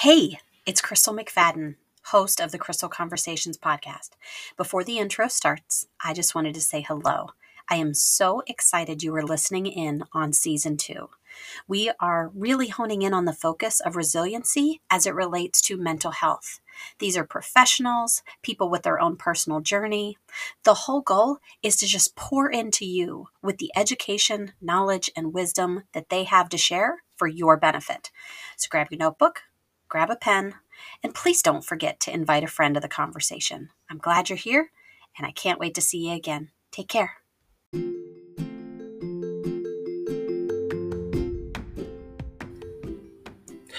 Hey, it's Crystal McFadden, host of the Crystal Conversations podcast. Before the intro starts, I just wanted to say hello. I am so excited you are listening in on season two. We are really honing in on the focus of resiliency as it relates to mental health. These are professionals, people with their own personal journey. The whole goal is to just pour into you with the education, knowledge, and wisdom that they have to share for your benefit. So grab your notebook, grab a pen, and please don't forget to invite a friend to the conversation. I'm glad you're here, and I can't wait to see you again. Take care.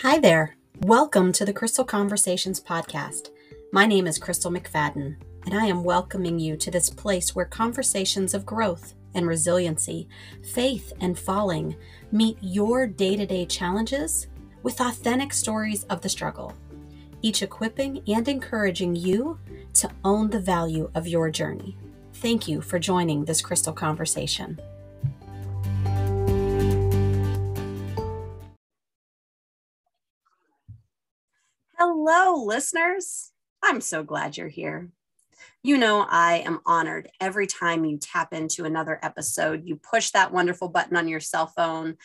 Hi there. Welcome to the Crystal Conversations podcast. My name is Crystal McFadden, and I am welcoming you to this place where conversations of growth and resiliency, faith and falling meet your day to day challenges with authentic stories of the struggle, each equipping and encouraging you to own the value of your journey. Thank you for joining this crystal conversation. Hello, listeners. I'm so glad you're here. You know, I am honored every time you tap into another episode. You push that wonderful button on your cell phone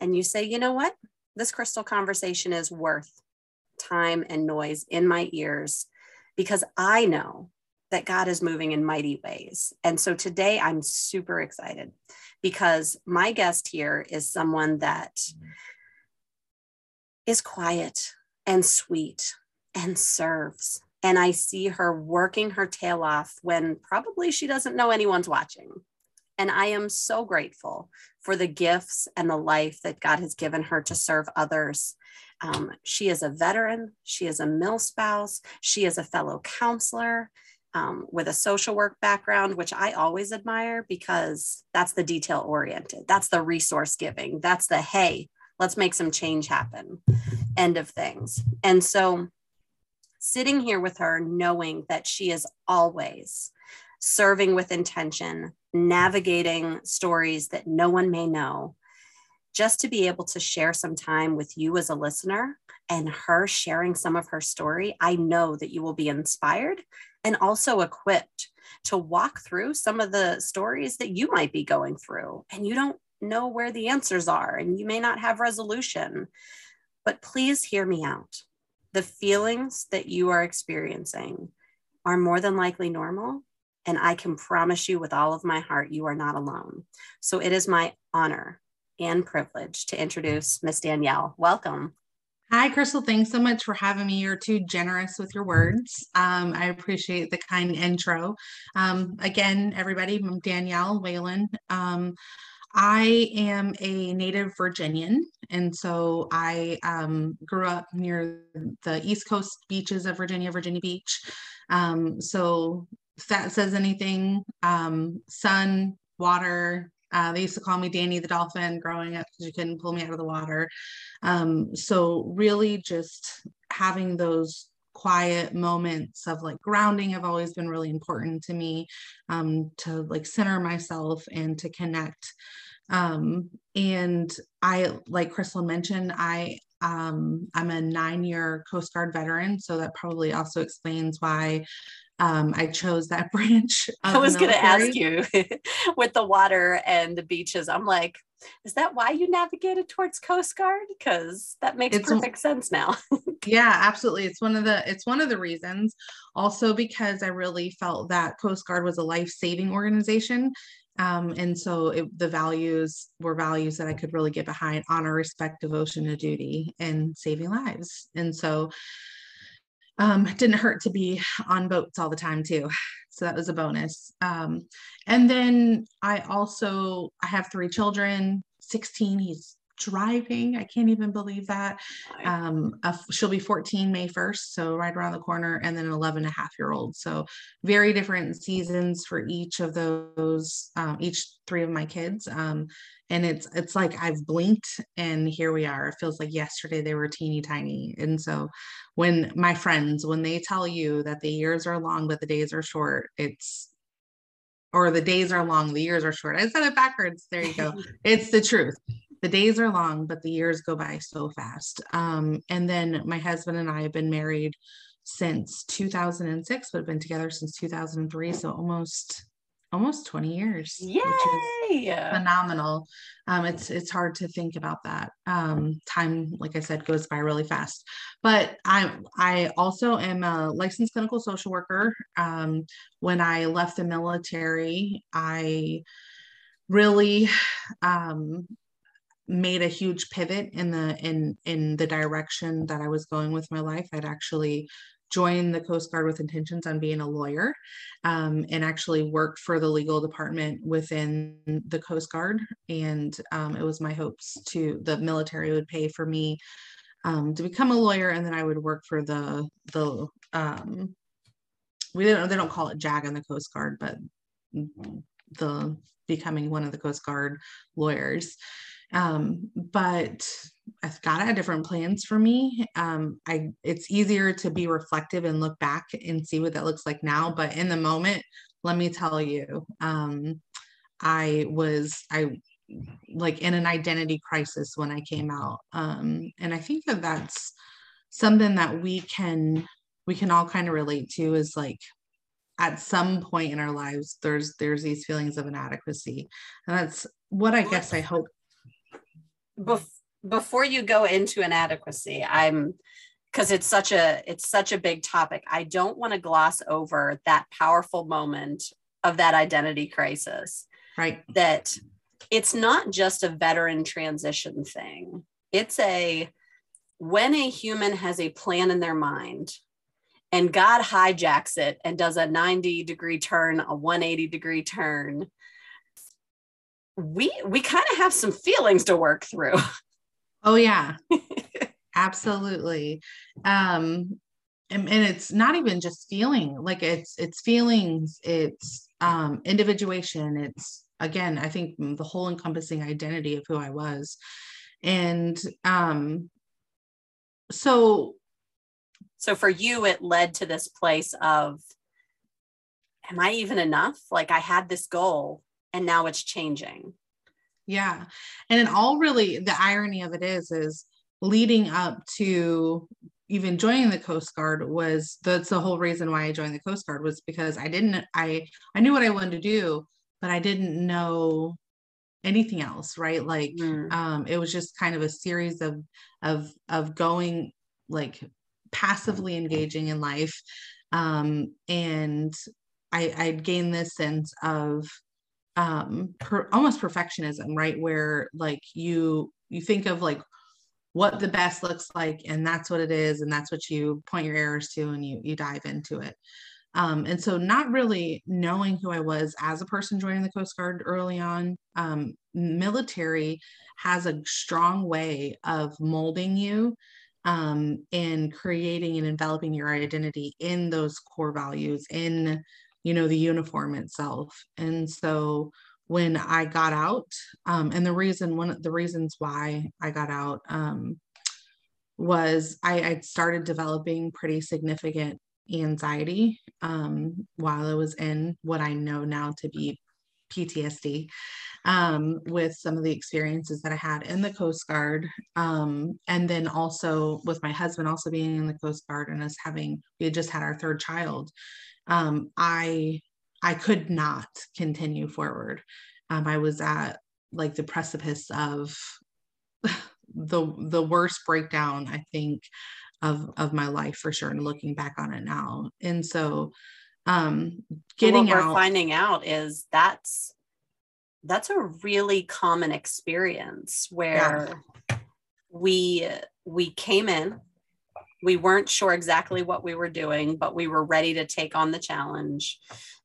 and you say, you know what? This crystal conversation is worth time and noise in my ears because I know that God is moving in mighty ways. And so today I'm super excited because my guest here is someone that is quiet and sweet and serves. And I see her working her tail off when probably she doesn't know anyone's watching. And I am so grateful for the gifts and the life that God has given her to serve others. Um, she is a veteran, she is a mil spouse, she is a fellow counselor. Um, with a social work background, which I always admire because that's the detail oriented, that's the resource giving, that's the hey, let's make some change happen end of things. And so, sitting here with her, knowing that she is always serving with intention, navigating stories that no one may know, just to be able to share some time with you as a listener and her sharing some of her story, I know that you will be inspired and also equipped to walk through some of the stories that you might be going through and you don't know where the answers are and you may not have resolution. But please hear me out. The feelings that you are experiencing are more than likely normal and I can promise you with all of my heart, you are not alone. So it is my honor and privilege to introduce Miss Danielle. Welcome. Hi, Crystal. Thanks so much for having me. You're too generous with your words. Um, I appreciate the kind intro. Um, again, everybody, I'm Danielle Whalen. Um, I am a native Virginian, and so I um, grew up near the East Coast beaches of Virginia, Virginia Beach. Um, so if that says anything, um, sun, water. Uh, they used to call me Danny the dolphin growing up because you couldn't pull me out of the water. Um, so really, just having those quiet moments of like grounding have always been really important to me um, to like center myself and to connect um, and i like crystal mentioned i um, i'm a nine year coast guard veteran so that probably also explains why um, I chose that branch. I was going to ask you with the water and the beaches. I'm like, is that why you navigated towards Coast Guard? Because that makes it's, perfect sense now. yeah, absolutely. It's one of the it's one of the reasons. Also because I really felt that Coast Guard was a life saving organization. Um, and so it, the values were values that I could really get behind honor, respect, devotion to duty, and saving lives. And so um, didn't hurt to be on boats all the time too so that was a bonus um, and then i also i have three children 16 he's driving i can't even believe that. Um, she'll be 14 may 1st so right around the corner and then an 11 and a half year old. So very different seasons for each of those um, each three of my kids. Um, and it's it's like i've blinked and here we are. It feels like yesterday they were teeny tiny. And so when my friends when they tell you that the years are long but the days are short it's or the days are long the years are short. I said it backwards. There you go. It's the truth the days are long, but the years go by so fast. Um, and then my husband and I have been married since 2006, but have been together since 2003. So almost almost 20 years. Yay! phenomenal. Um, it's it's hard to think about that. Um, time, like I said, goes by really fast. But I I also am a licensed clinical social worker. Um, when I left the military, I really um, made a huge pivot in the in in the direction that I was going with my life. I'd actually joined the Coast Guard with intentions on being a lawyer um, and actually worked for the legal department within the Coast Guard. And um, it was my hopes to the military would pay for me um, to become a lawyer, and then I would work for the the um, we don't they don't call it JAG in the Coast Guard, but the becoming one of the Coast Guard lawyers. Um, but I've got a different plans for me. Um, I it's easier to be reflective and look back and see what that looks like now. But in the moment, let me tell you, um, I was I like in an identity crisis when I came out, um, and I think that that's something that we can we can all kind of relate to is like at some point in our lives there's there's these feelings of inadequacy and that's what i guess i hope Bef- before you go into inadequacy i'm because it's such a it's such a big topic i don't want to gloss over that powerful moment of that identity crisis right that it's not just a veteran transition thing it's a when a human has a plan in their mind and God hijacks it and does a 90 degree turn, a 180 degree turn. We we kind of have some feelings to work through. Oh yeah. Absolutely. Um and, and it's not even just feeling like it's it's feelings it's um individuation it's again i think the whole encompassing identity of who i was and um so so for you, it led to this place of, am I even enough? Like I had this goal and now it's changing. Yeah. And it all really, the irony of it is, is leading up to even joining the Coast Guard was that's the whole reason why I joined the Coast Guard was because I didn't, I, I knew what I wanted to do, but I didn't know anything else right like mm. um it was just kind of a series of of of going like passively engaging in life. Um, and I, I'd gained this sense of um, per, almost perfectionism, right? Where like you you think of like what the best looks like, and that's what it is, and that's what you point your errors to, and you you dive into it. Um, and so, not really knowing who I was as a person joining the Coast Guard early on, um, military has a strong way of molding you um, and creating and enveloping your identity in those core values in you know the uniform itself and so when i got out um, and the reason one of the reasons why i got out um, was I, I started developing pretty significant anxiety um, while i was in what i know now to be ptsd um, with some of the experiences that I had in the Coast Guard. Um, and then also with my husband also being in the Coast Guard and us having, we had just had our third child. Um, I, I could not continue forward. Um, I was at like the precipice of the, the worst breakdown, I think, of, of my life for sure. And looking back on it now. And so, um getting what we're out, finding out is that's that's a really common experience where yeah. we we came in we weren't sure exactly what we were doing but we were ready to take on the challenge.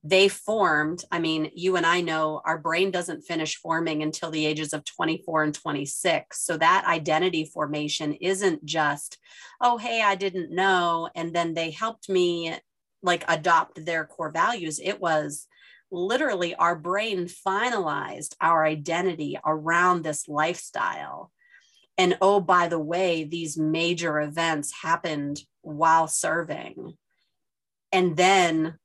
They formed i mean you and i know our brain doesn't finish forming until the ages of 24 and 26 so that identity formation isn't just oh hey i didn't know and then they helped me like adopt their core values. It was literally our brain finalized our identity around this lifestyle. And oh, by the way, these major events happened while serving. And then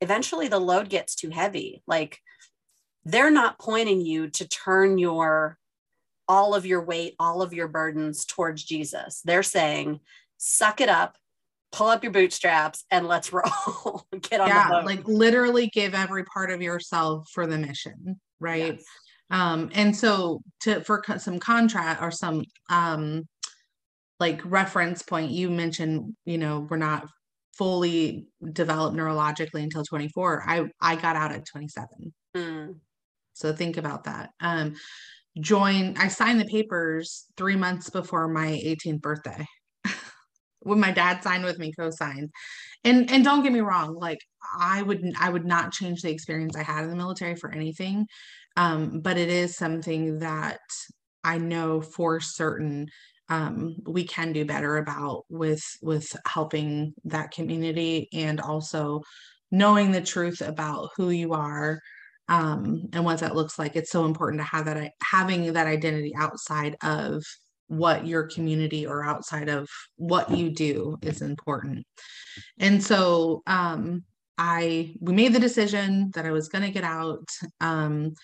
eventually the load gets too heavy. Like they're not pointing you to turn your all of your weight, all of your burdens towards Jesus. They're saying, suck it up, pull up your bootstraps, and let's roll. Get on yeah. Like literally give every part of yourself for the mission, right? Yes. Um, and so to for some contrast or some um like reference point, you mentioned, you know, we're not fully developed neurologically until 24. I I got out at 27. Mm. So think about that. Um, join, I signed the papers three months before my 18th birthday. when my dad signed with me, co-signed. And and don't get me wrong, like I would I would not change the experience I had in the military for anything. Um, but it is something that I know for certain um, we can do better about with with helping that community and also knowing the truth about who you are um, and what that looks like. It's so important to have that having that identity outside of what your community or outside of what you do is important. And so um, I we made the decision that I was going to get out. Um,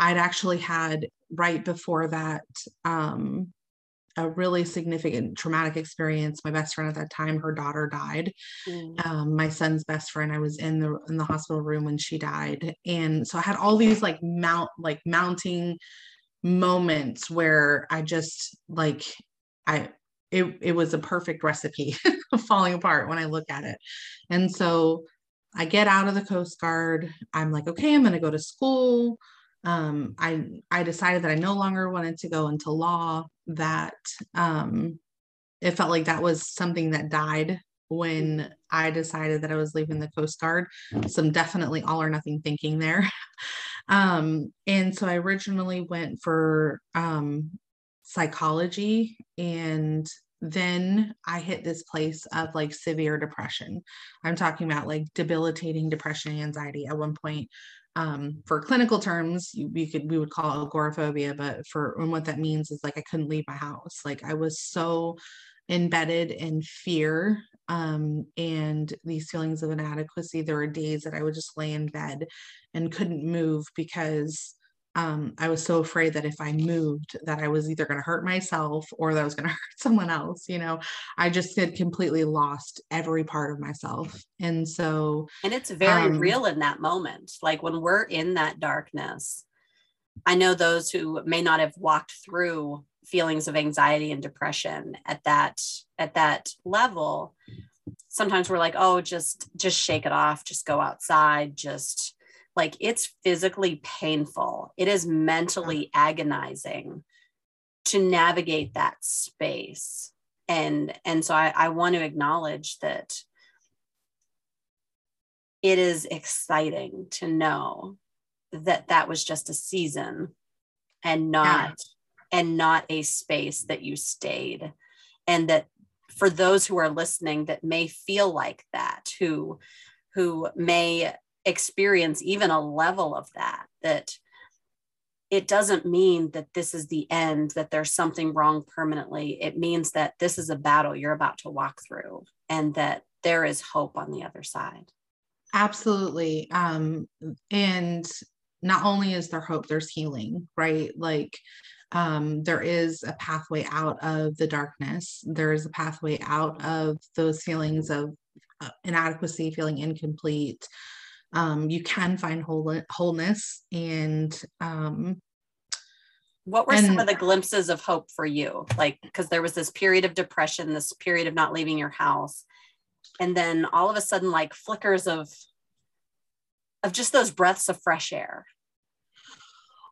I'd actually had right before that um, a really significant traumatic experience. My best friend at that time, her daughter died. Mm. Um, my son's best friend, I was in the in the hospital room when she died, and so I had all these like mount like mounting moments where I just like I it it was a perfect recipe falling apart when I look at it, and so I get out of the Coast Guard. I'm like, okay, I'm going to go to school um, I I decided that I no longer wanted to go into law. That um, it felt like that was something that died when I decided that I was leaving the Coast Guard. Some definitely all or nothing thinking there. um, and so I originally went for um, psychology and then I hit this place of like severe depression. I'm talking about like debilitating depression and anxiety. At one point, um, for clinical terms, we could we would call it agoraphobia, but for and what that means is like I couldn't leave my house. Like I was so embedded in fear um, and these feelings of inadequacy. There were days that I would just lay in bed and couldn't move because um, I was so afraid that if I moved, that I was either going to hurt myself or that I was going to hurt someone else. You know, I just had completely lost every part of myself. And so, and it's very um, real in that moment. Like when we're in that darkness, I know those who may not have walked through feelings of anxiety and depression at that at that level sometimes we're like oh just just shake it off just go outside just like it's physically painful. It is mentally uh-huh. agonizing to navigate that space. And and so I, I want to acknowledge that it is exciting to know that that was just a season and not yeah. and not a space that you stayed. And that for those who are listening that may feel like that who who may experience even a level of that that it doesn't mean that this is the end that there's something wrong permanently. It means that this is a battle you're about to walk through and that there is hope on the other side. Absolutely. Um and not only is there hope there's healing right? Like um, there is a pathway out of the darkness. There is a pathway out of those feelings of uh, inadequacy feeling incomplete um, you can find whole, wholeness and um, what were and, some of the glimpses of hope for you? Like because there was this period of depression this period of not leaving your house and then all of a sudden like flickers of of just those breaths of fresh air.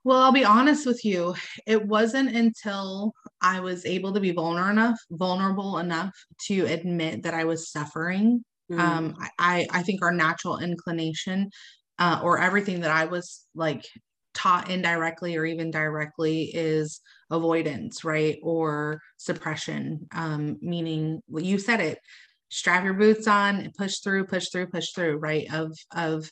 Well i'll be honest with you it wasn't until i was able to be vulnerable enough vulnerable enough to admit that i was suffering Mm. Um, I, I think our natural inclination uh, or everything that I was like taught indirectly or even directly is avoidance, right? Or suppression, um, meaning you said it, strap your boots on, push through, push through, push through, right? Of of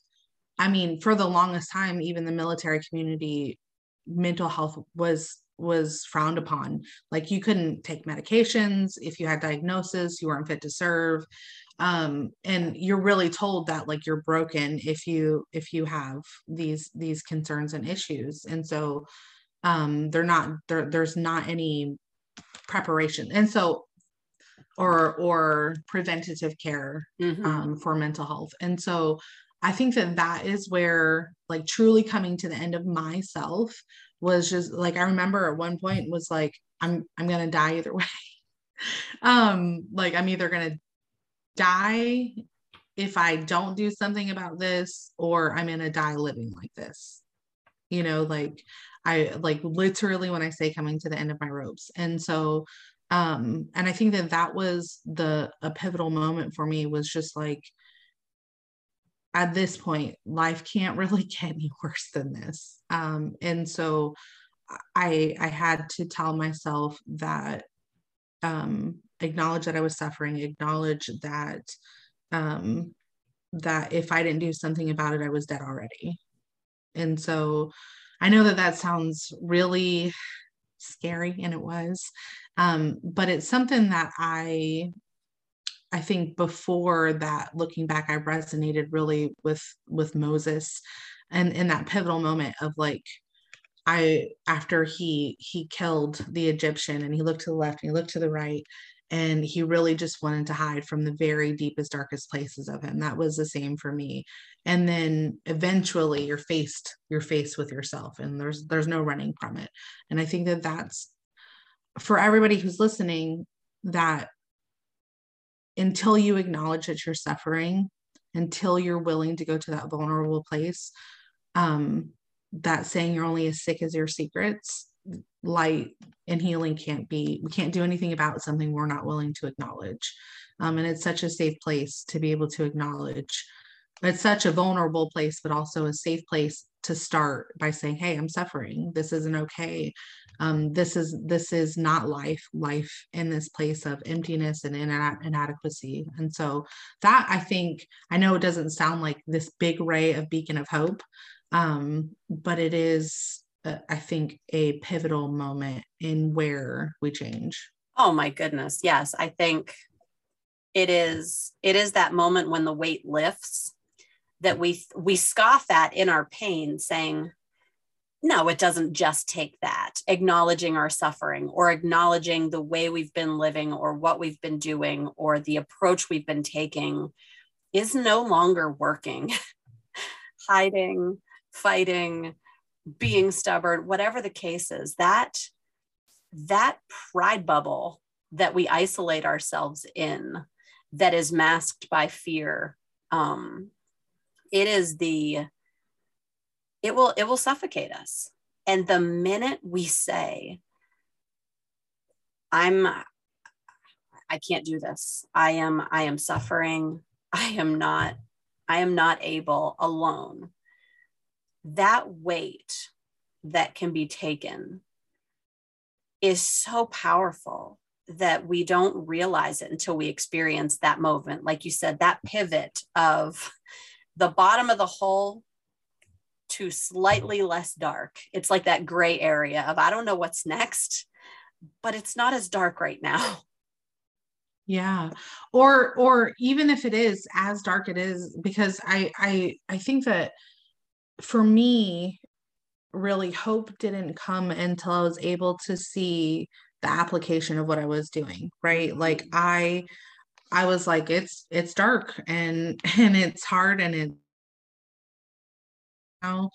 I mean, for the longest time, even the military community, mental health was was frowned upon. Like you couldn't take medications. If you had diagnosis, you weren't fit to serve. Um and you're really told that like you're broken if you if you have these these concerns and issues. And so um they're not there there's not any preparation. And so or or preventative care mm-hmm. um, for mental health. And so i think that that is where like truly coming to the end of myself was just like i remember at one point was like i'm i'm gonna die either way. Um like i'm either gonna die if i don't do something about this or i'm gonna die living like this. You know like i like literally when i say coming to the end of my ropes. And so um and i think that that was the a pivotal moment for me was just like at this point life can't really get any worse than this. Um and so i i had to tell myself that um acknowledge that i was suffering acknowledge that um that if i didn't do something about it i was dead already. And so i know that that sounds really scary and it was um, but it's something that i i think before that looking back i resonated really with with moses and in that pivotal moment of like i after he he killed the egyptian and he looked to the left and he looked to the right and he really just wanted to hide from the very deepest darkest places of him. That was the same for me. And then eventually you're faced you're faced with yourself and there's there's no running from it. And i think that that's for everybody who's listening that until you acknowledge that you're suffering until you're willing to go to that vulnerable place um that saying you're only as sick as your secrets light and healing can't be we can't do anything about something we're not willing to acknowledge. Um, and it's such a safe place to be able to acknowledge. It's such a vulnerable place but also a safe place to start by saying hey i'm suffering. This isn't okay um, this is this is not life life in this place of emptiness and inadequacy and so that i think i know it doesn't sound like this big ray of beacon of hope um, but it is I think, a pivotal moment in where we change. Oh my goodness. Yes. I think it is it is that moment when the weight lifts that we we scoff at in our pain saying no it doesn't just take that acknowledging our suffering or acknowledging the way we've been living or what we've been doing or the approach we've been taking is no longer working. Hiding fighting being stubborn, whatever the case is, that that pride bubble that we isolate ourselves in that is masked by fear um it is the it will it will suffocate us. And the minute we say i'm i can't do this. I am i am suffering. I am not i am not able alone that weight that can be taken is so powerful that we don't realize it until we experience that moment. Like you said, that pivot of the bottom of the hole to slightly less dark. It's like that gray area of I don't know what's next, but it's not as dark right now. Yeah. Or or even if it is as dark it is because I I I think that for me, really hope didn't come until I was able to see the application of what I was doing, right? Like I I was like it's it's dark and and it's hard and it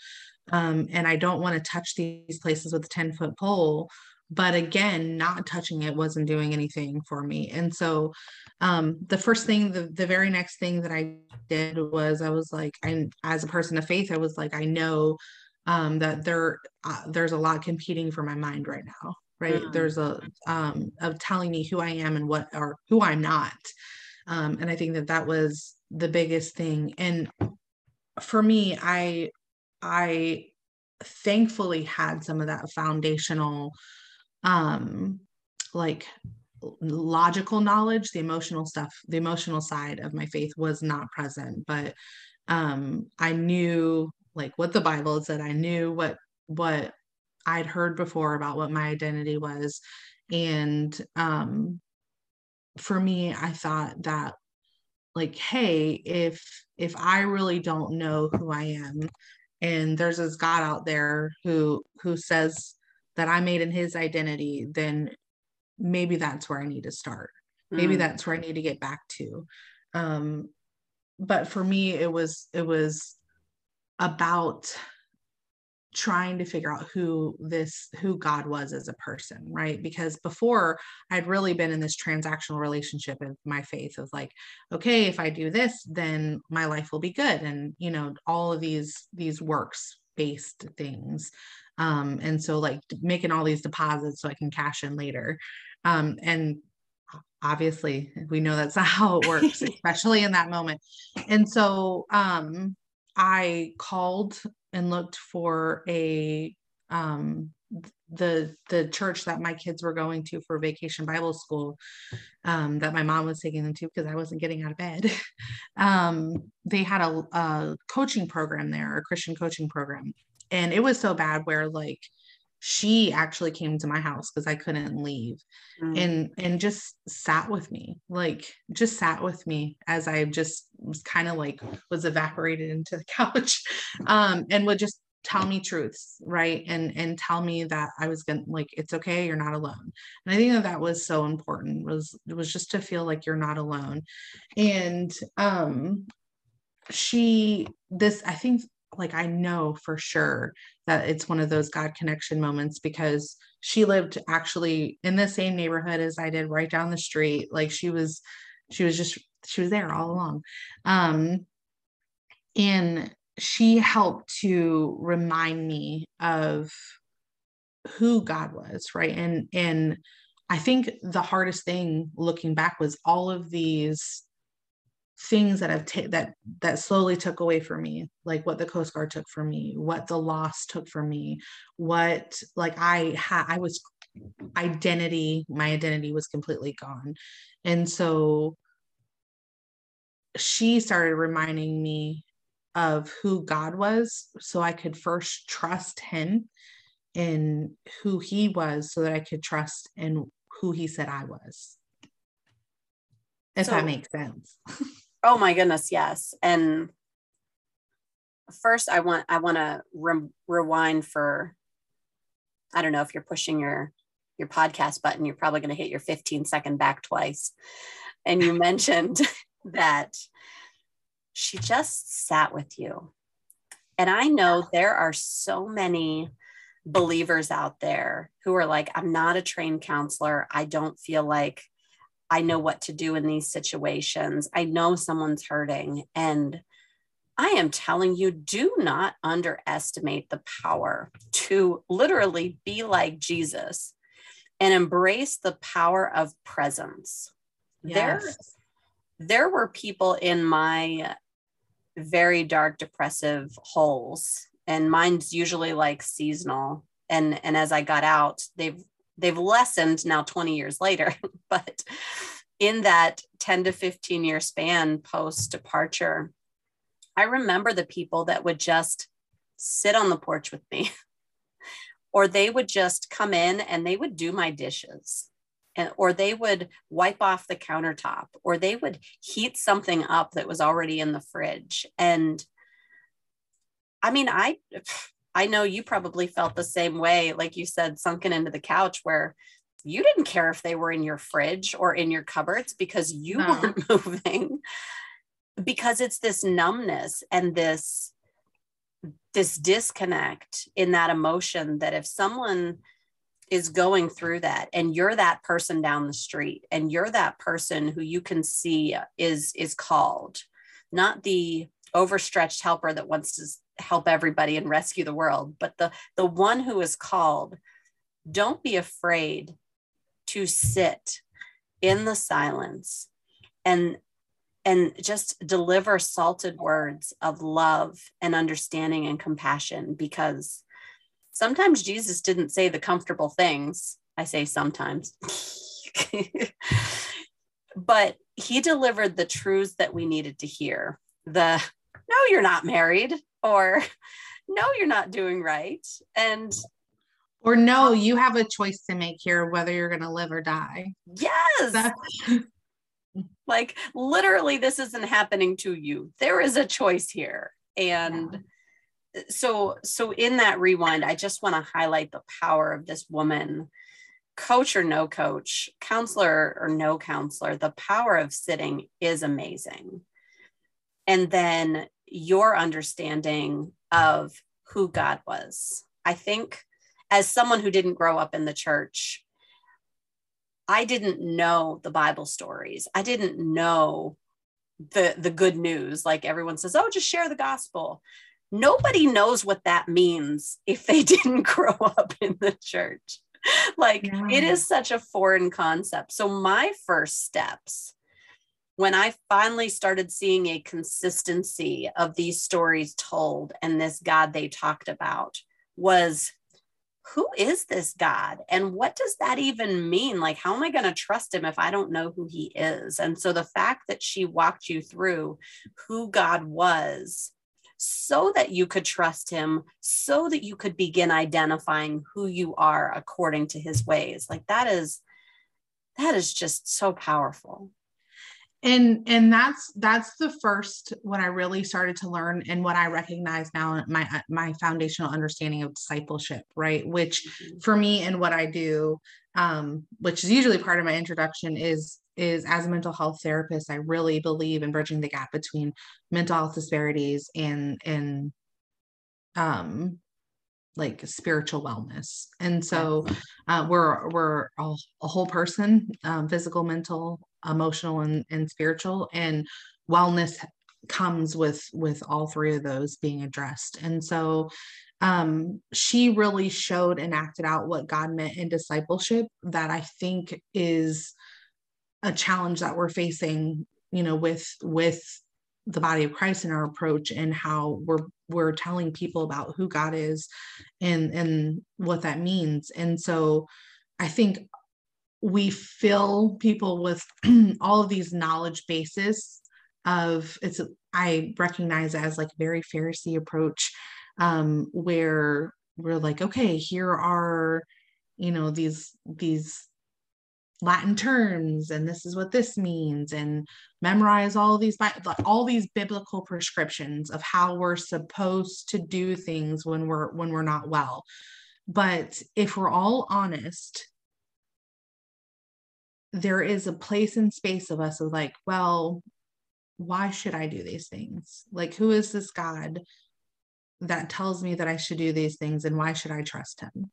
um and I don't want to touch these places with a 10 foot pole but again not touching it wasn't doing anything for me. And so um, the first thing the, the very next thing that i did was i was like i as a person of faith i was like i know um, that there uh, there's a lot competing for my mind right now right? Mm-hmm. there's a um, of telling me who i am and what or who i'm not. Um, and i think that that was the biggest thing. And for me i i thankfully had some of that foundational um like logical knowledge. The emotional stuff the emotional side of my faith was not present but um i knew like what the bible said. I knew what what i'd heard before about what my identity was. And um for me i thought that like hey if if i really don't know who i am and there's this god out there who who says that I made in his identity, then maybe that's where I need to start. Maybe mm. that's where I need to get back to. Um, but for me, it was it was about trying to figure out who this who god was as a person right? Because before i'd really been in this transactional relationship of my faith of like okay if i do this then my life will be good and you know all of these these works based things um and so like making all these deposits so i can cash in later um and obviously we know that's not how it works especially in that moment and so um i called and looked for a um, the the church that my kids were going to for vacation Bible school um, that my mom was taking them to because I wasn't getting out of bed. um, they had a, a coaching program there, a Christian coaching program, and it was so bad where like she actually came to my house because I couldn't leave mm. and and just sat with me like just sat with me as I just was kind of like was evaporated into the couch um and would just tell me truths right and and tell me that I was gonna like it's okay you're not alone and I think that that was so important was was just to feel like you're not alone and um she this I think like I know for sure that it's one of those God connection moments because she lived actually in the same neighborhood as I did right down the street. Like she was, she was just, she was there all along. Um, and she helped to remind me of who God was, right? And, and, I think the hardest thing looking back was all of these things that I've taken that that slowly took away from me, like what the Coast Guard took from me, what the loss took from me, what like I had I was identity, my identity was completely gone. And so she started reminding me of who God was so I could first trust him in who he was so that I could trust in who he said I was. If so, that makes sense. Oh my goodness, yes. And first, I want I want to re- rewind for. I don't know if you're pushing your your podcast button, you're probably going to hit your 15 second back twice. And you mentioned that she just sat with you. And I know there are so many believers out there who are like, I'm not a trained counselor. I don't feel like I know what to do in these situations. I know someone's hurting. And I am telling you, do not underestimate the power to literally be like Jesus and embrace the power of presence. Yes. There, there were people in my very dark, depressive holes, and mine's usually like seasonal. And, and as I got out, they've they've lessened now 20 years later but in that 10 to 15 year span post departure i remember the people that would just sit on the porch with me or they would just come in and they would do my dishes and or they would wipe off the countertop or they would heat something up that was already in the fridge. And i mean i I know you probably felt the same way, like you said, sunken into the couch where you didn't care if they were in your fridge or in your cupboards because you no. weren't moving. Because it's this numbness and this this disconnect in that emotion that if someone is going through that and you're that person down the street and you're that person who you can see is is called not the overstretched helper that wants to help everybody and rescue the world but the the one who is called don't be afraid to sit in the silence and and just deliver salted words of love and understanding and compassion because sometimes Jesus didn't say the comfortable things. I say sometimes. but he delivered the truths that we needed to hear. The no, you're not married, or no, you're not doing right. And or no, you have a choice to make here whether you're going to live or die. Yes. like literally, this isn't happening to you. There is a choice here. And so so in that rewind i just want to highlight the power of this woman coach or no coach counselor or no counselor the power of sitting is amazing and then your understanding of who god was i think as someone who didn't grow up in the church i didn't know the bible stories i didn't know the the good news like everyone says oh just share the gospel nobody knows what that means if they didn't grow up in the church. like yeah. it is such a foreign concept. So my first steps when I finally started seeing a consistency of these stories told and this God they talked about was who is this God and what does that even mean? Like, how am I going to trust him if I don't know who he is? And so the fact that she walked you through who God was so that you could trust him, so that you could begin identifying who you are according to his ways. Like that is that is just so powerful and and that's that's the first what i really started to learn and what i recognize now my my foundational understanding of discipleship right which mm-hmm. for me and what i do um which is usually part of my introduction is is as a mental health therapist, I really believe in bridging the gap between mental health disparities and and um like spiritual wellness. And so uh, we're we're a, a whole person, um, physical, mental, emotional, and and spiritual, and wellness comes with with all three of those being addressed. And so um, she really showed and acted out what God meant in discipleship that I think is a challenge that we're facing you know with with the body of christ in our approach and how we're we're telling people about who god is and and what that means. And so i think we fill people with all of these knowledge bases of it's i recognize as like very pharisee approach um where we're like okay here are you know these these Latin terms and this is what this means and memorize all these all these biblical prescriptions of how we're supposed to do things when we're when we're not well. But if we're all honest, there is a place and space of us of like, well, why should I do these things? Like, who is this God that tells me that I should do these things and why should I trust him?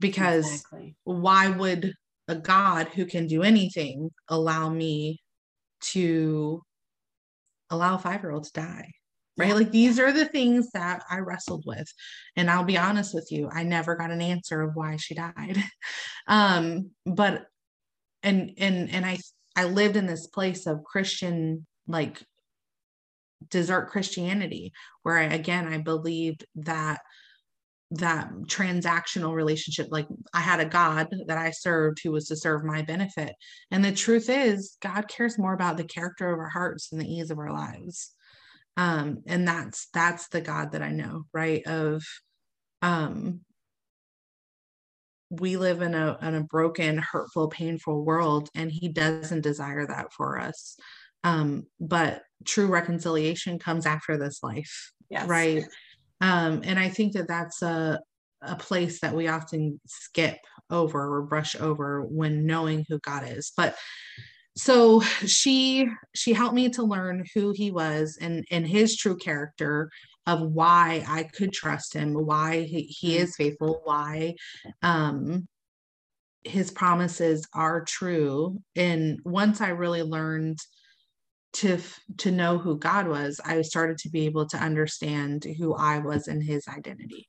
Because exactly. why would a God who can do anything allow me to allow a five year old to die? Right. Like these are the things that I wrestled with. And I'll be honest with you, I never got an answer of why she died. um, but and and and I I lived in this place of Christian like desert Christianity, where I, again I believed that that transactional relationship like i had a god that i served who was to serve my benefit. And the truth is god cares more about the character of our hearts than the ease of our lives. Um and that's that's the god that i know right? Of um we live in a in a broken hurtful painful world and he doesn't desire that for us. Um but true reconciliation comes after this life yes. right um, and I think that that's a, a place that we often skip over or brush over when knowing who God is. But so she she helped me to learn who he was and and his true character of why I could trust him, why he, he mm. is faithful, why um his promises are true. And once I really learned to to know who God was, I started to be able to understand who I was in His identity,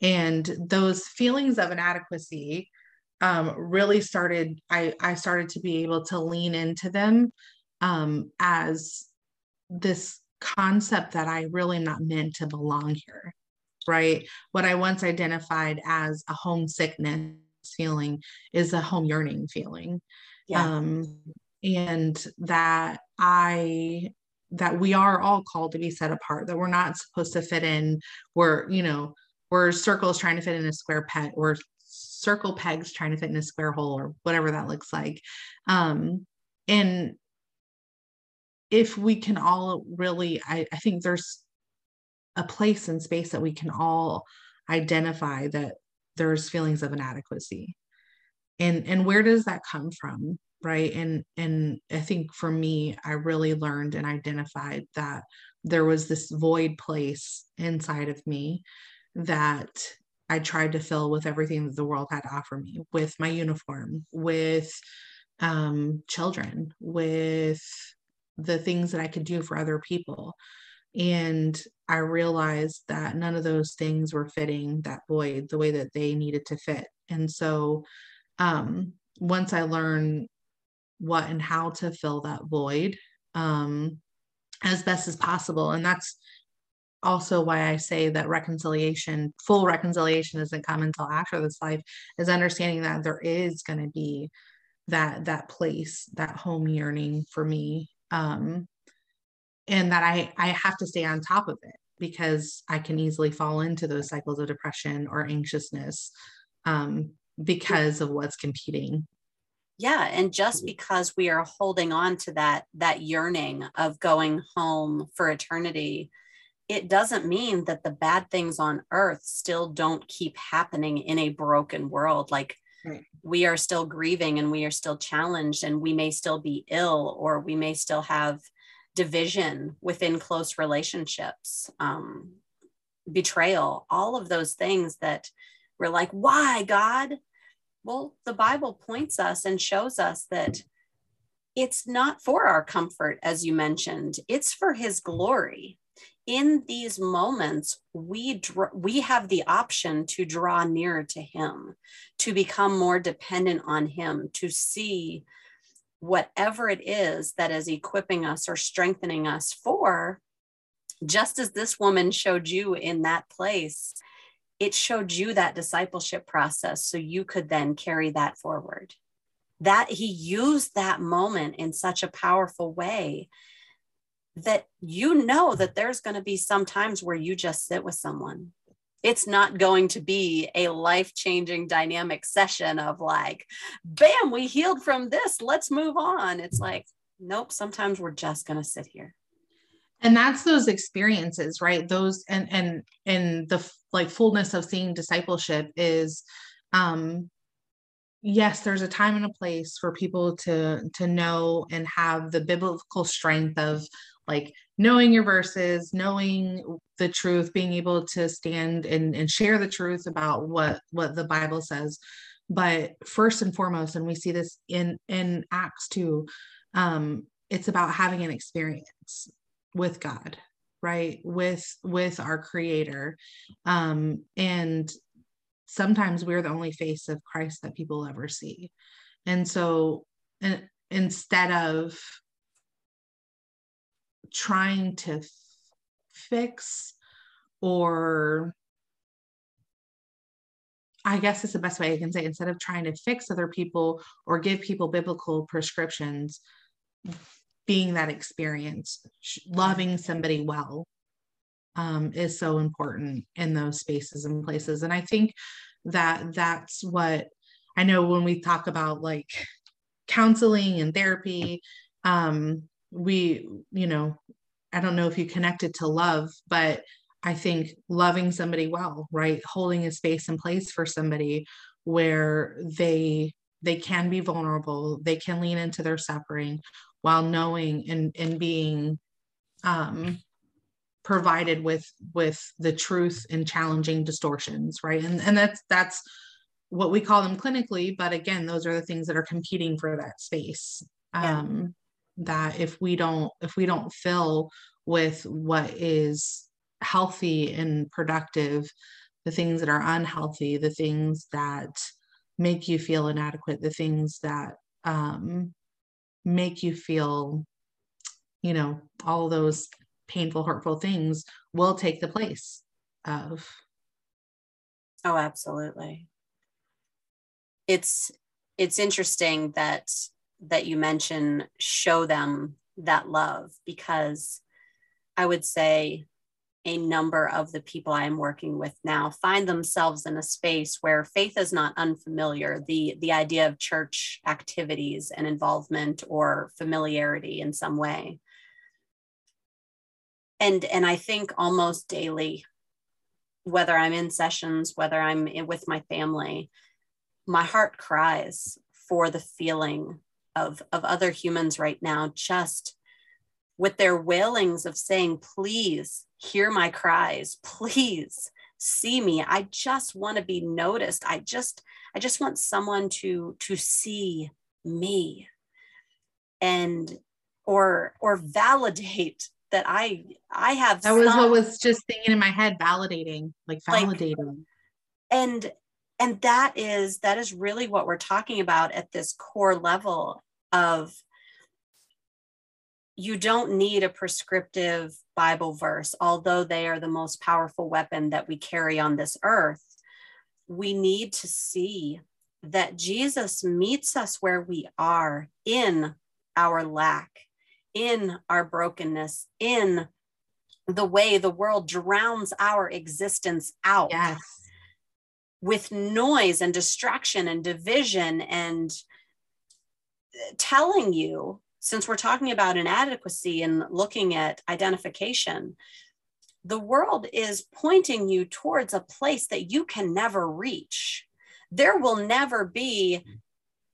and those feelings of inadequacy um, really started. I I started to be able to lean into them um, as this concept that I really am not meant to belong here, right? What I once identified as a homesickness feeling is a home yearning feeling. Yeah. Um, and that I that we are all called to be set apart, that we're not supposed to fit in. We're, you know, we're circles trying to fit in a square peg or circle pegs trying to fit in a square hole or whatever that looks like. Um, and if we can all really, I, I think there's a place and space that we can all identify that there's feelings of inadequacy. And and where does that come from right? And and i think for me i really learned and identified that there was this void place inside of me that i tried to fill with everything that the world had to offer me with my uniform with um, children with the things that i could do for other people. And i realized that none of those things were fitting that void the way that they needed to fit. And so um, once I learned what and how to fill that void um, as best as possible. And that's also why I say that reconciliation, full reconciliation, doesn't come until after this life, is understanding that there is going to be that that place, that home yearning for me, um, and that I I have to stay on top of it because I can easily fall into those cycles of depression or anxiousness um, because of what's competing yeah and just because we are holding on to that that yearning of going home for eternity it doesn't mean that the bad things on earth still don't keep happening in a broken world. Like right. we are still grieving and we are still challenged and we may still be ill or we may still have division within close relationships um, betrayal all of those things that we're like why god well, the Bible points us and shows us that it's not for our comfort, as you mentioned, it's for His glory. In these moments, we, dr- we have the option to draw nearer to Him, to become more dependent on Him, to see whatever it is that is equipping us or strengthening us for, just as this woman showed you in that place it showed you that discipleship process so you could then carry that forward. That he used that moment in such a powerful way that you know that there's going to be some times where you just sit with someone. It's not going to be a life changing dynamic session of like bam we healed from this let's move on. It's like nope sometimes we're just going to sit here. And that's those experiences right? Those and and and the like fullness of seeing discipleship is um yes there's a time and a place for people to to know and have the biblical strength of like knowing your verses knowing the truth being able to stand and, and share the truth about what what the bible says. But first and foremost and we see this in in acts 2 um it's about having an experience with God, right? With with our creator. Um and sometimes we're the only face of Christ that people ever see. And so and instead of trying to f- fix or I guess it's the best way I can say instead of trying to fix other people or give people biblical prescriptions, being that experience, loving somebody well um, is so important in those spaces and places. And I think that that's what I know when we talk about like counseling and therapy. Um, we, you know, I don't know if you connected to love, but I think loving somebody well, right? Holding a space and place for somebody where they they can be vulnerable, they can lean into their suffering while knowing and, and being um, provided with with the truth and challenging distortions right and and that's that's what we call them clinically but again those are the things that are competing for that space yeah. um that if we don't if we don't fill with what is healthy and productive the things that are unhealthy the things that make you feel inadequate the things that um make you feel, you know, all those painful, hurtful things will take the place of. Oh, absolutely. It's it's interesting that that you mention show them that love because I would say a number of the people I am working with now find themselves in a space where faith is not unfamiliar. The, the idea of church activities and involvement or familiarity in some way. and and i think almost daily whether i'm in sessions whether i'm with my family my heart cries for the feeling of of other humans right now just with their wailings of saying please hear my cries. Please see me. I just want to be noticed. I just i just want someone to to see me. And or or validate that i i have that was some, what was just thinking in my head validating like validating. Like, and and that is that is really what we're talking about at this core level of you don't need a prescriptive Bible verse, although they are the most powerful weapon that we carry on this earth. We need to see that Jesus meets us where we are in our lack, in our brokenness, in the way the world drowns our existence out yes. with noise and distraction and division and uh, telling you since we're talking about inadequacy and looking at identification, the world is pointing you towards a place that you can never reach. There will never be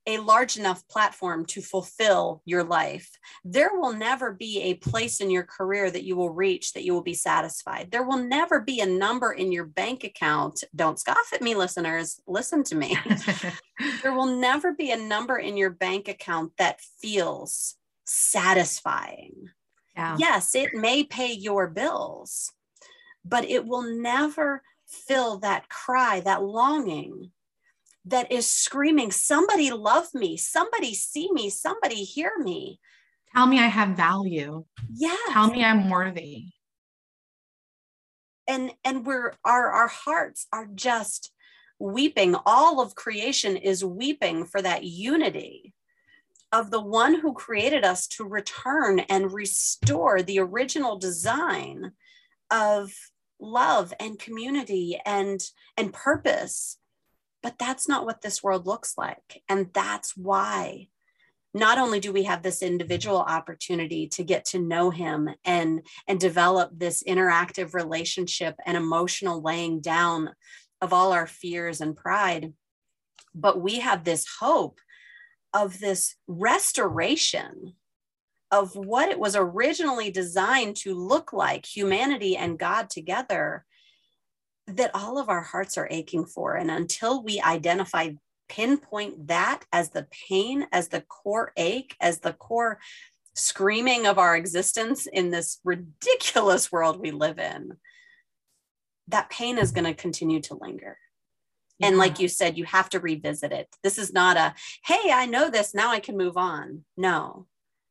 a large enough platform to fulfill your life. There will never be a place in your career that you will reach that you will be satisfied. There will never be a number in your bank account. Don't scoff at me, listeners. Listen to me. there will never be a number in your bank account that feels satisfying. Yeah. Yes, it may pay your bills, but it will never fill that cry, that longing that is screaming, somebody love me, somebody see me, somebody hear me. Tell me I have value. Yeah. Tell me I'm worthy. And and we're our our hearts are just weeping. All of creation is weeping for that unity of the one who created us to return and restore the original design of love and community and and purpose but that's not what this world looks like. And that's why not only do we have this individual opportunity to get to know him and and develop this interactive relationship and emotional laying down of all our fears and pride but we have this hope of this restoration of what it was originally designed to look like humanity and god together that all of our hearts are aching for. And until we identify, pinpoint that as the pain, as the core ache, as the core screaming of our existence in this ridiculous world we live in, that pain is going to continue to linger. Yeah. And like you said, you have to revisit it. This is not a, hey, I know this, now I can move on. No,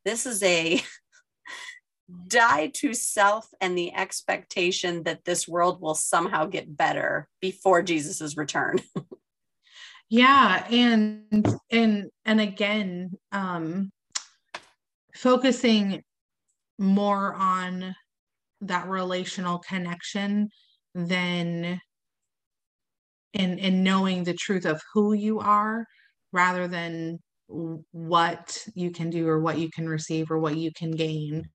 this is a die to self and the expectation that this world will somehow get better before Jesus's return. yeah, and and and again, um focusing more on that relational connection than in in knowing the truth of who you are rather than what you can do or what you can receive or what you can gain.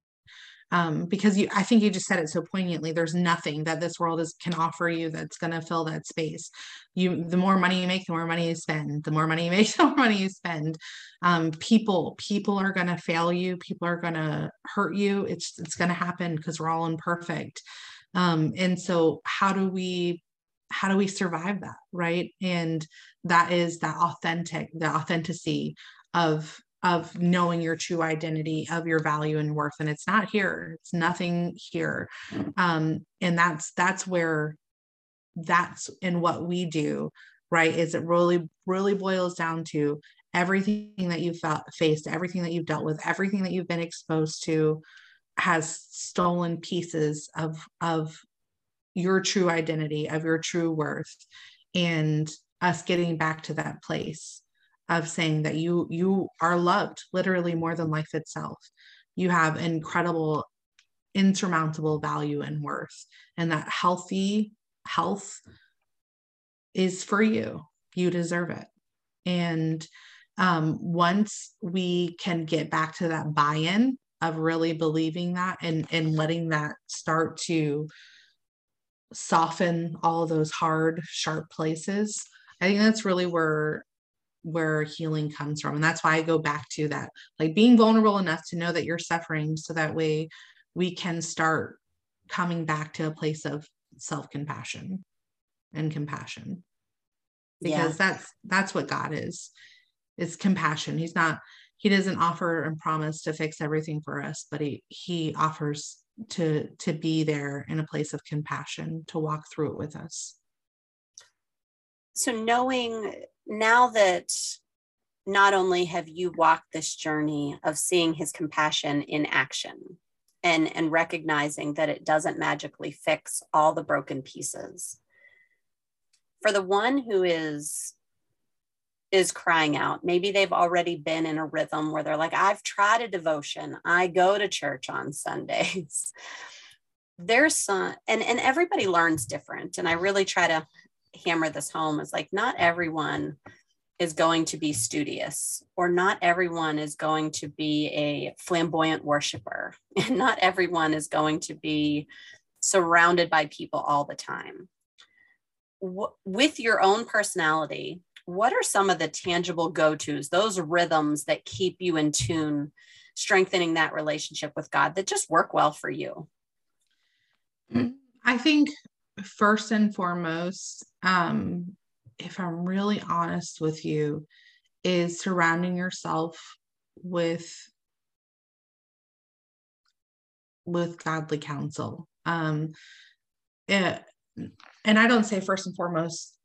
Um, because you i think you just said it so poignantly there's nothing that this world is can offer you that's going to fill that space. You the more money you make the more money you spend. The more money you make the more money you spend. Um, people people are going to fail you. People are going to hurt you. It's it's going to happen because we're all imperfect. Um, and so how do we how do we survive that right? And that is that authentic the authenticity of of knowing your true identity of your value and worth. And it's not here it's nothing here. Um and that's that's where that's in what we do right is it really really boils down to everything that you've faced everything that you've dealt with everything that you've been exposed to has stolen pieces of of your true identity of your true worth and us getting back to that place of saying that you you are loved literally more than life itself. You have incredible insurmountable value and worth and that healthy health is for you. You deserve it. And um, once we can get back to that buy-in of really believing that and and letting that start to soften all those hard sharp places. I think that's really where where healing comes from. And that's why i go back to that like being vulnerable enough to know that you're suffering so that way we can start coming back to a place of self-compassion and compassion. Because yeah. that's that's what god is it's compassion. He's not he doesn't offer and promise to fix everything for us but he he offers to to be there in a place of compassion to walk through it with us. So knowing now that not only have you walked this journey of seeing his compassion in action and and recognizing that it doesn't magically fix all the broken pieces for the one who is is crying out. Maybe they've already been in a rhythm where they're like i've tried a devotion. I go to church on sundays. There's some and and everybody learns different and i really try to hammer this home is like not everyone is going to be studious or not everyone is going to be a flamboyant worshiper and not everyone is going to be surrounded by people all the time. W- with your own personality what are some of the tangible go-to's those rhythms that keep you in tune strengthening that relationship with god that just work well for you? I think first and foremost um, if i'm really honest with you is surrounding yourself with with godly counsel. Um it, eh, and I don't say first and foremost,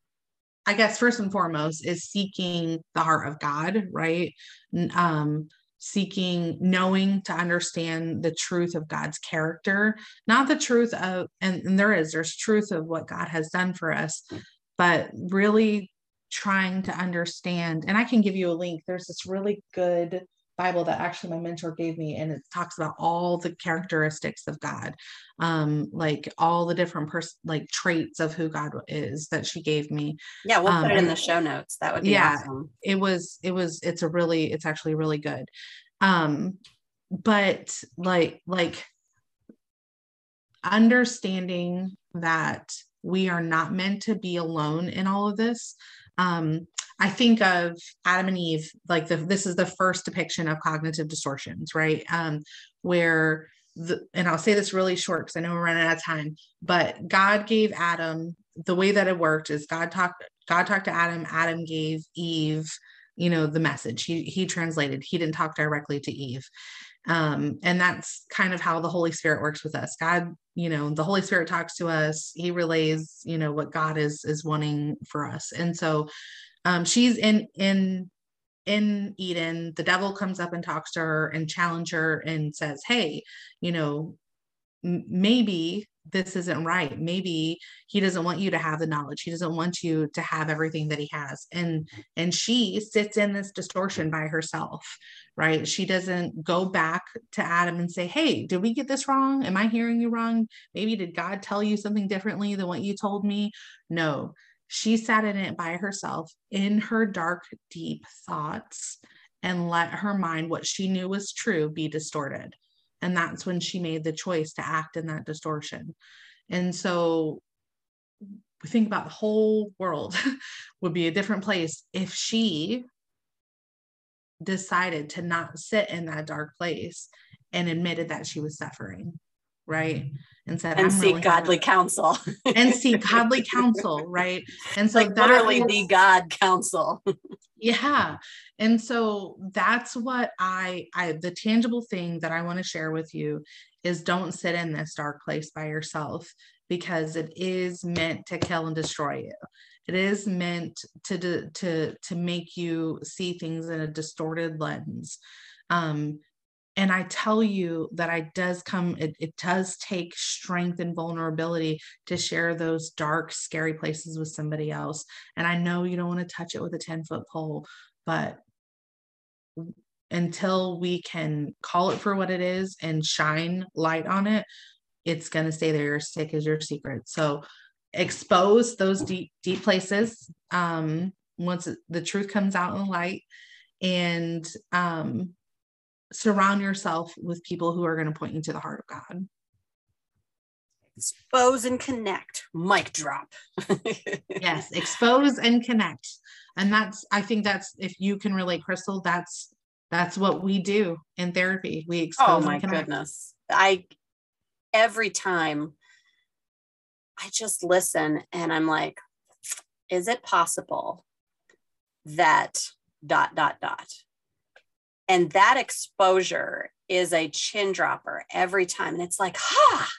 I guess first and foremost is seeking the heart of God, right? Um, seeking knowing to understand the truth of God's character, not the truth of, and, and there is, there's truth of what God has done for us, but really trying to understand. And I can give you a link. There's this really good Bible that actually my mentor gave me, and it talks about all the characteristics of God, um, like all the different pers- like traits of who God is that she gave me. Yeah, we'll um, put it in the show notes. That would be yeah, awesome. It was, it was, it's a really, it's actually really good. Um, but like, like understanding that we are not meant to be alone in all of this um, I think of Adam and Eve, like the, this is the first depiction of cognitive distortions, right? Um, where the, and I'll say this really short because I know we're running out of time, but God gave Adam the way that it worked is God talked, God talked to Adam, Adam gave Eve, you know, the message. He he translated, he didn't talk directly to Eve. Um, and that's kind of how the Holy Spirit works with us. God, you know, the Holy Spirit talks to us, he relays, you know, what God is is wanting for us. And so um, she's in in in Eden, the devil comes up and talks to her and challenge her and says, Hey, you know, m- maybe this isn't right. Maybe he doesn't want you to have the knowledge. He doesn't want you to have everything that he has. And and she sits in this distortion by herself, right? She doesn't go back to Adam and say, "Hey, did we get this wrong? Am I hearing you wrong? Maybe did God tell you something differently than what you told me?" No. She sat in it by herself in her dark, deep thoughts and let her mind, what she knew was true, be distorted. And that's when she made the choice to act in that distortion. And so we think about the whole world would be a different place if she decided to not sit in that dark place and admitted that she was suffering right? And said and seek really godly counsel. And seek godly counsel right? And so like literally was, the god counsel. Yeah. And so that's what i i the tangible thing that i want to share with you is don't sit in this dark place by yourself because it is meant to kill and destroy you. It is meant to to to make you see things in a distorted lens. Um and i tell you that i does come it, it does take strength and vulnerability to share those dark scary places with somebody else. And i know you don't want to touch it with a 10 foot pole but until we can call it for what it is and shine light on it it's going to stay there as sick as your secret. So expose those deep deep places um once the truth comes out in the light and um surround yourself with people who are going to point you to the heart of God. Expose and connect. Mic drop. yes, expose and connect. And that's I think that's if you can relate, Crystal, that's that's what we do in therapy. We oh expose. Oh my goodness. I every time I just listen and I'm like, is it possible that dot dot dot and that exposure is a chin dropper every time. And it's like ha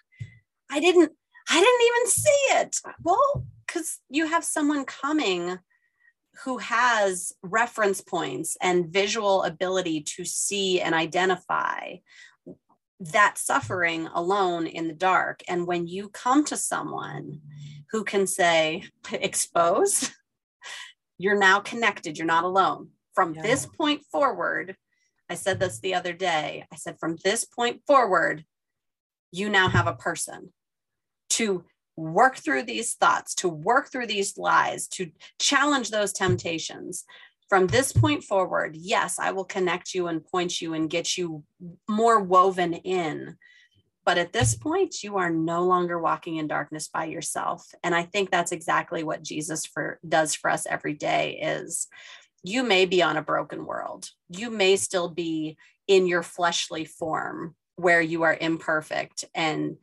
i didn't i didn't even see it. Well because you have someone coming who has reference points and visual ability to see and identify that suffering alone in the dark. And when you come to someone who can say expose you're now connected. You're not alone. From yeah. this point forward I said this the other day. I said, from this point forward, you now have a person to work through these thoughts, to work through these lies, to challenge those temptations. From this point forward, yes, I will connect you and point you and get you more woven in. But at this point, you are no longer walking in darkness by yourself. And I think that's exactly what Jesus for, does for us every day is you may be on a broken world. You may still be in your fleshly form where you are imperfect and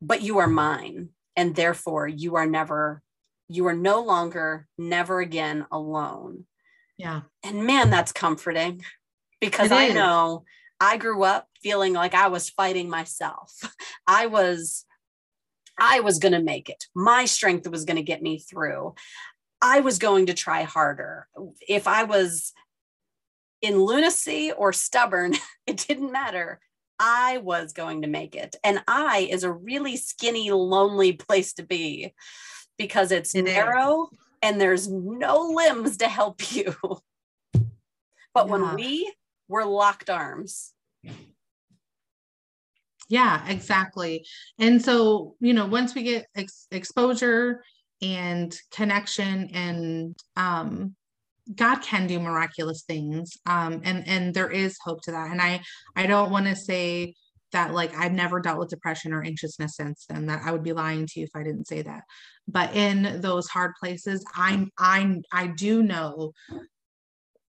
but you are mine and therefore you are never you are no longer never again alone. Yeah. And man that's comforting because I know I grew up feeling like I was fighting myself. I was I was going to make it. My strength was going to get me through. I was going to try harder. If I was in lunacy or stubborn, it didn't matter. I was going to make it. And I is a really skinny, lonely place to be because it's it narrow is. and there's no limbs to help you. but yeah. when we were locked arms. Yeah, exactly. And so, you know, once we get ex- exposure and connection and um, God can do miraculous things. Um, and and there is hope to that. And I I don't want to say that like I've never dealt with depression or anxiousness since then. That I would be lying to you if I didn't say that. But in those hard places, I'm I I do know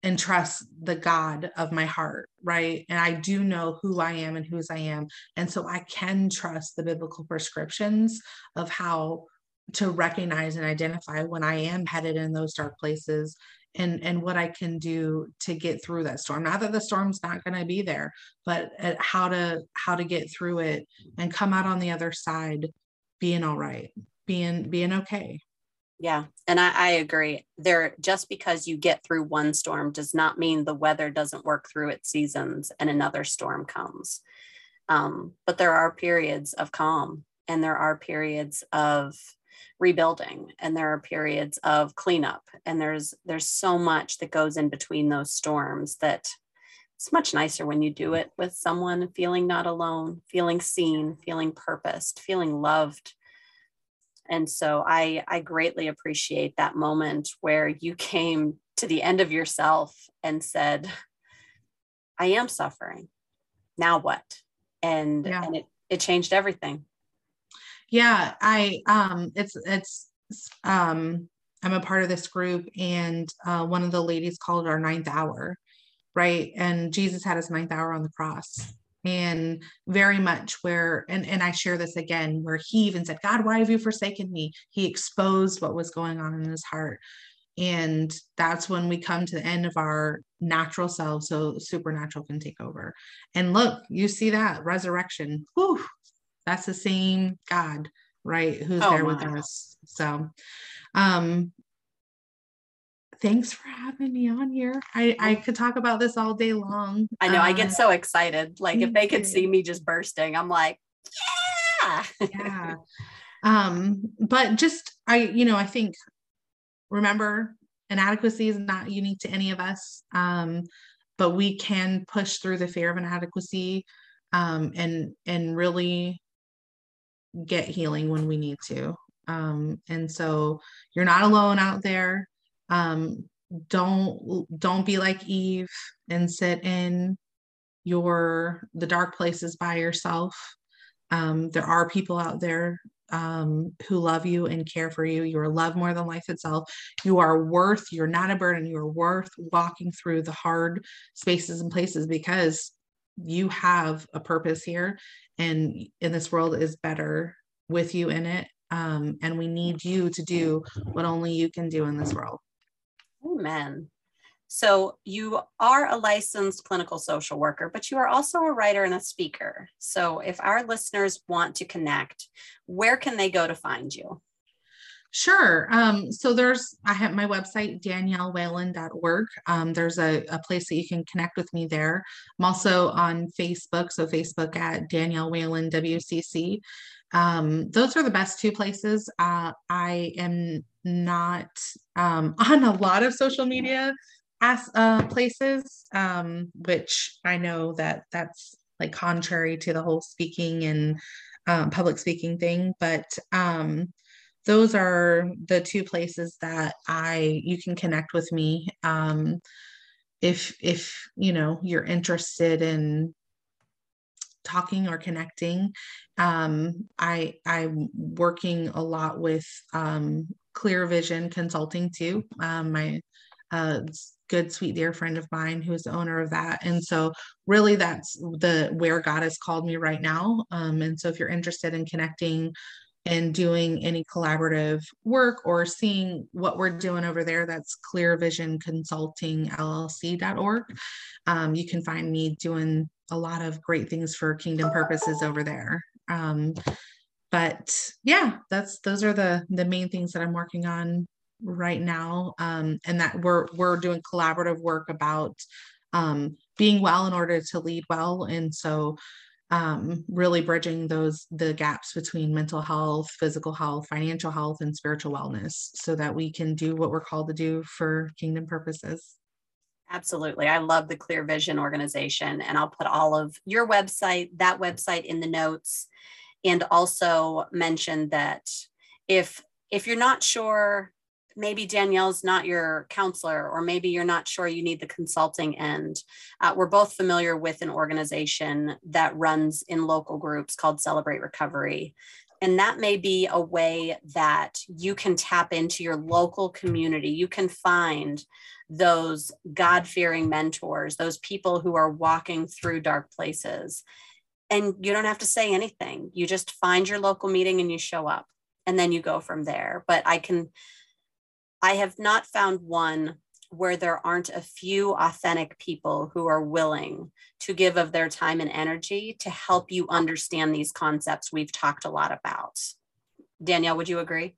and trust the God of my heart, right? And I do know who I am and whose I am. And so I can trust the biblical prescriptions of how to recognize and identify when I am headed in those dark places and and what I can do to get through that storm. Not that the storm's not going to be there, but how to how to get through it and come out on the other side being all right, being being okay. Yeah, and I, I agree. There, just because you get through one storm does not mean the weather doesn't work through its seasons and another storm comes. Um, but there are periods of calm, and there are periods of rebuilding and there are periods of cleanup and there's there's so much that goes in between those storms that it's much nicer when you do it with someone feeling not alone feeling seen feeling purposed feeling loved. And so i i greatly appreciate that moment where you came to the end of yourself and said i am suffering. Now what? And yeah. and it it changed everything yeah i um it's it's um i'm a part of this group and uh, one of the ladies called our ninth hour right? And jesus had his ninth hour on the cross and very much where and and i share this again where he even said god why have you forsaken me? He exposed what was going on in his heart. And that's when we come to the end of our natural selves so supernatural can take over. And look you see that resurrection. Whew, that's the same God, right? Who's oh there with us. So, um, thanks for having me on here. I, I could talk about this all day long. I know. Uh, I get uh, so excited. Like if they could see me just bursting, I'm like, yeah. yeah. Um, but just I, you know, I think remember inadequacy is not unique to any of us. Um, but we can push through the fear of inadequacy um, and and really get healing when we need to. Um, and so you're not alone out there. Um, don't don't be like Eve and sit in your the dark places by yourself. Um, there are people out there um, who love you and care for you. You are loved more than life itself. You are worth, you're not a burden. You are worth walking through the hard spaces and places because you have a purpose here and in this world is better with you in it. Um, and we need you to do what only you can do in this world. Amen. So you are a licensed clinical social worker, but you are also a writer and a speaker. So if our listeners want to connect, where can they go to find you? Sure. Um, so there's, I have my website, daniellewhalen.org. Um, there's a, a, place that you can connect with me there. I'm also on Facebook. So Facebook at Danielle Whalen WCC. Um, those are the best two places. Uh, I am not um, on a lot of social media as uh, places, um, which I know that that's like contrary to the whole speaking and um, public speaking thing, but those are the two places that I you can connect with me. Um, if if you know you're interested in talking or connecting. Um, i i'm working a lot with um, clear vision consulting too. Um, my uh, good sweet dear friend of mine who's the owner of that. And so really that's the where god has called me right now. Um, and so if you're interested in connecting and doing any collaborative work or seeing what we're doing over there that's clear vision consulting llc.org um, you can find me doing a lot of great things for kingdom purposes over there. Um, but yeah that's those are the the main things that i'm working on right now. Um, and that we're we're doing collaborative work about um, being well in order to lead well. And so um, really bridging those the gaps between mental health physical health financial health and spiritual wellness so that we can do what we're called to do for kingdom purposes Absolutely. I love the Clear Vision organization, and I'll put all of your website, that website in the notes, and also mention that if if you're not sure maybe Danielle's not your counselor, or maybe you're not sure you need the consulting end. Uh, we're both familiar with an organization that runs in local groups called Celebrate Recovery. And that may be a way that you can tap into your local community. You can find those God fearing mentors, those people who are walking through dark places. And you don't have to say anything. You just find your local meeting and you show up, and then you go from there. But I can I have not found one where there aren't a few authentic people who are willing to give of their time and energy to help you understand these concepts we've talked a lot about. Danielle, would you agree?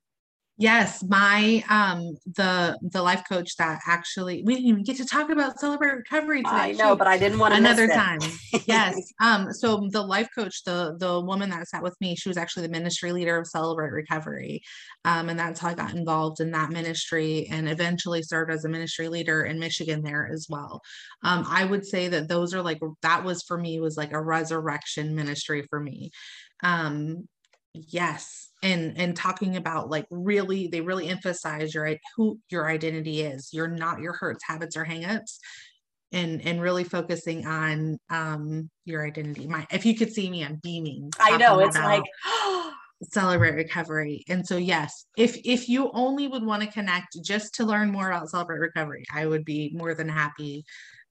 Yes, my um the the life coach that actually we didn't even get to talk about celebrate recovery today. I know, but I didn't want to another time. yes. Um so the life coach, the the woman that sat with me, she was actually the ministry leader of Celebrate Recovery. Um and that's how I got involved in that ministry and eventually served as a ministry leader in Michigan there as well. Um I would say that those are like that was for me was like a resurrection ministry for me. Um yes and and talking about like really they really emphasize your who your identity is you're not your hurts habits or hangups and and really focusing on um your identity. My if you could see me i'm beaming i know it's like celebrate recovery and so yes if if you only would want to connect just to learn more about celebrate recovery i would be more than happy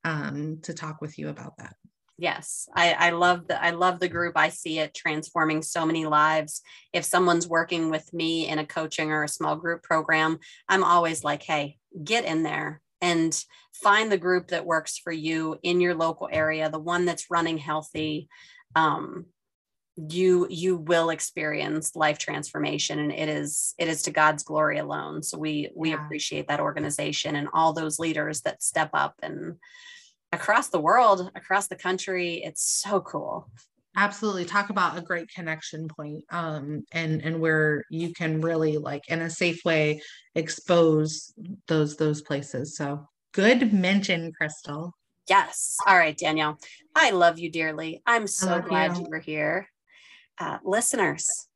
um to talk with you about that yes I, I love the i love the group. I see it transforming so many lives. If someone's working with me in a coaching or a small group program i'm always like hey get in there and find the group that works for you in your local area the one that's running healthy. Um, you you will experience life transformation and it is it is to god's glory alone. So we we yeah. appreciate that organization and all those leaders that step up and across the world, across the country. It's so cool. Absolutely. Talk about a great connection point, um, and and where you can really like in a safe way expose those those places. So good mention, Crystal. Yes. All right, Danielle. I love you dearly. I'm so glad you. you were here. Uh, listeners,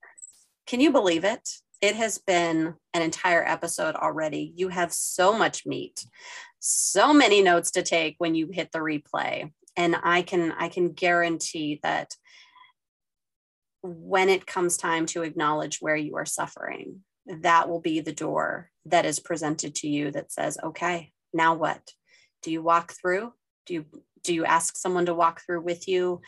can you believe it? It has been an entire episode already. You have so much meat so many notes to take when you hit the replay. and i can i can guarantee that when it comes time to acknowledge where you are suffering that will be the door that is presented to you that says okay now what? Do you walk through? Do you do you ask someone to walk through with you?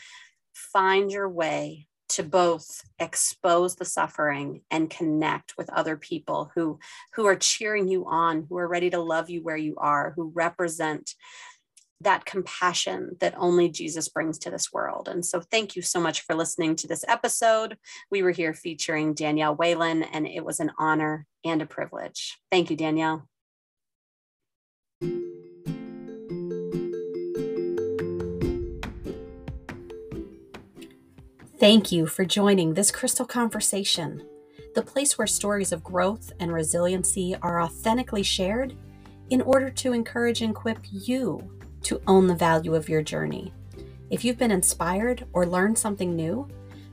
Find your way to both expose the suffering and connect with other people who who are cheering you on who are ready to love you where you are who represent that compassion that only Jesus brings to this world. And so, thank you so much for listening to this episode. We were here featuring Danielle Whalen, and it was an honor and a privilege. Thank you, Danielle. Thank you for joining this Crystal Conversation, the place where stories of growth and resiliency are authentically shared in order to encourage and equip you to own the value of your journey. If you've been inspired or learned something new,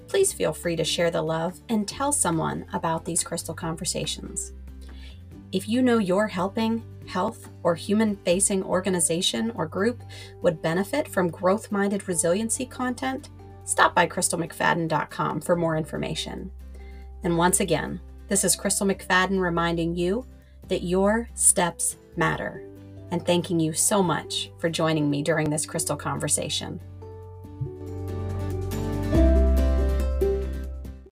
please feel free to share the love and tell someone about these crystal conversations. If you know your helping, health, or human facing organization or group would benefit from growth minded resiliency content, stop by crystalmcfadden.com for more information. And once again, this is Crystal McFadden reminding you that your steps matter and thanking you so much for joining me during this crystal conversation.